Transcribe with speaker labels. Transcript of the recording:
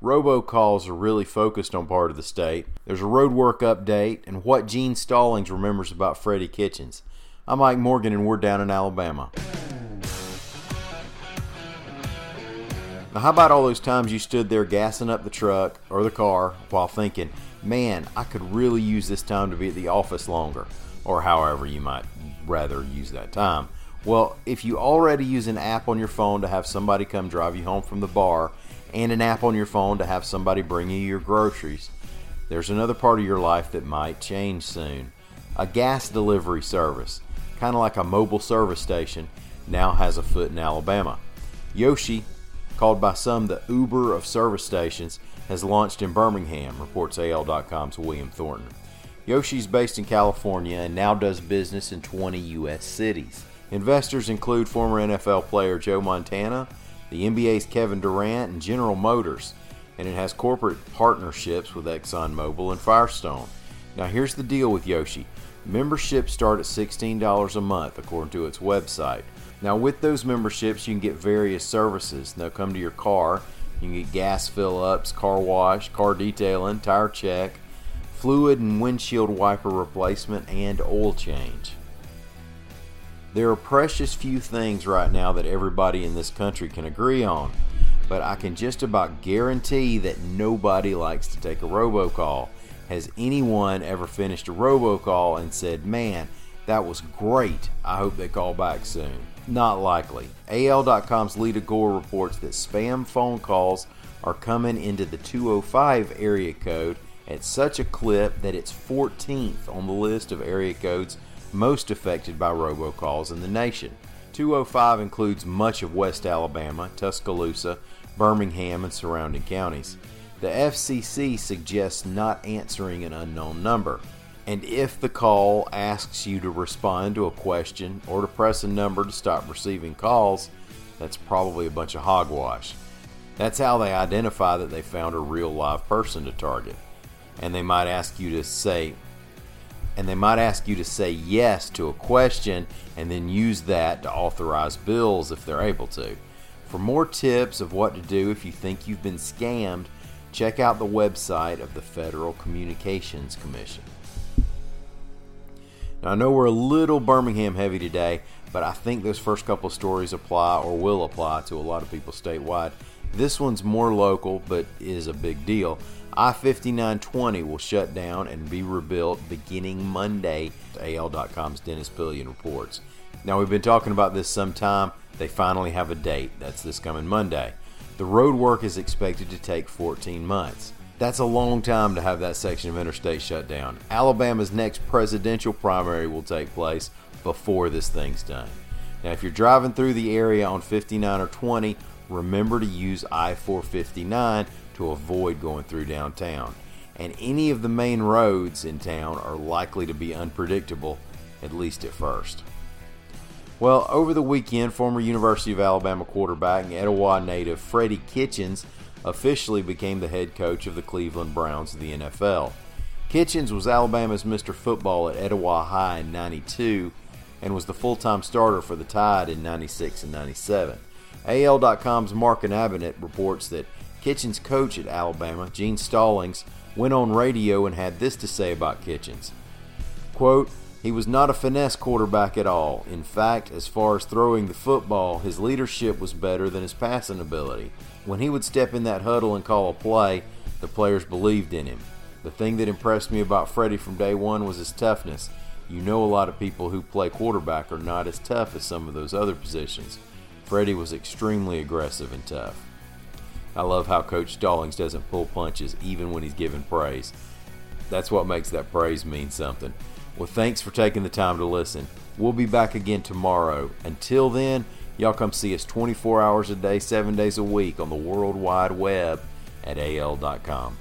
Speaker 1: Robocalls are really focused on part of the state. There's a roadwork update and what Gene Stallings remembers about Freddie Kitchens. I'm Mike Morgan and we're down in Alabama. Now, how about all those times you stood there gassing up the truck or the car while thinking, man, I could really use this time to be at the office longer, or however you might rather use that time? Well, if you already use an app on your phone to have somebody come drive you home from the bar, and an app on your phone to have somebody bring you your groceries, there's another part of your life that might change soon. A gas delivery service, kind of like a mobile service station, now has a foot in Alabama. Yoshi, called by some the Uber of service stations, has launched in Birmingham, reports AL.com's William Thornton. Yoshi's based in California and now does business in 20 U.S. cities. Investors include former NFL player Joe Montana, the NBA's Kevin Durant, and General Motors, and it has corporate partnerships with ExxonMobil and Firestone. Now, here's the deal with Yoshi memberships start at $16 a month, according to its website. Now, with those memberships, you can get various services. They'll come to your car. You can get gas fill ups, car wash, car detailing, tire check, fluid and windshield wiper replacement, and oil change. There are precious few things right now that everybody in this country can agree on, but I can just about guarantee that nobody likes to take a robocall. Has anyone ever finished a robocall and said, Man, that was great. I hope they call back soon? Not likely. AL.com's Leada Gore reports that spam phone calls are coming into the 205 area code at such a clip that it's 14th on the list of area codes most affected by robocalls in the nation. 205 includes much of West Alabama, Tuscaloosa, Birmingham, and surrounding counties. The FCC suggests not answering an unknown number. And if the call asks you to respond to a question or to press a number to stop receiving calls, that's probably a bunch of hogwash. That's how they identify that they found a real live person to target. And they might ask you to say, and they might ask you to say yes to a question and then use that to authorize bills if they're able to. For more tips of what to do if you think you've been scammed, check out the website of the Federal Communications Commission. Now, I know we're a little Birmingham heavy today, but I think those first couple stories apply or will apply to a lot of people statewide. This one's more local, but is a big deal. I 5920 will shut down and be rebuilt beginning Monday, AL.com's Dennis Pillion reports. Now, we've been talking about this some time. They finally have a date. That's this coming Monday. The road work is expected to take 14 months. That's a long time to have that section of interstate shut down. Alabama's next presidential primary will take place before this thing's done. Now, if you're driving through the area on 59 or 20, remember to use I 459 to avoid going through downtown. And any of the main roads in town are likely to be unpredictable, at least at first. Well, over the weekend, former University of Alabama quarterback and Etowah native Freddie Kitchens officially became the head coach of the Cleveland Browns of the NFL. Kitchens was Alabama's Mr. Football at Etowah High in 92 and was the full time starter for the Tide in 96 and 97. AL.com's Mark Inabinett reports that Kitchens' coach at Alabama, Gene Stallings, went on radio and had this to say about Kitchens. Quote, he was not a finesse quarterback at all. In fact, as far as throwing the football, his leadership was better than his passing ability. When he would step in that huddle and call a play, the players believed in him. The thing that impressed me about Freddie from day one was his toughness. You know, a lot of people who play quarterback are not as tough as some of those other positions. Freddie was extremely aggressive and tough. I love how Coach Stallings doesn't pull punches even when he's given praise. That's what makes that praise mean something. Well, thanks for taking the time to listen. We'll be back again tomorrow. Until then, y'all come see us 24 hours a day, 7 days a week on the World Wide Web at AL.com.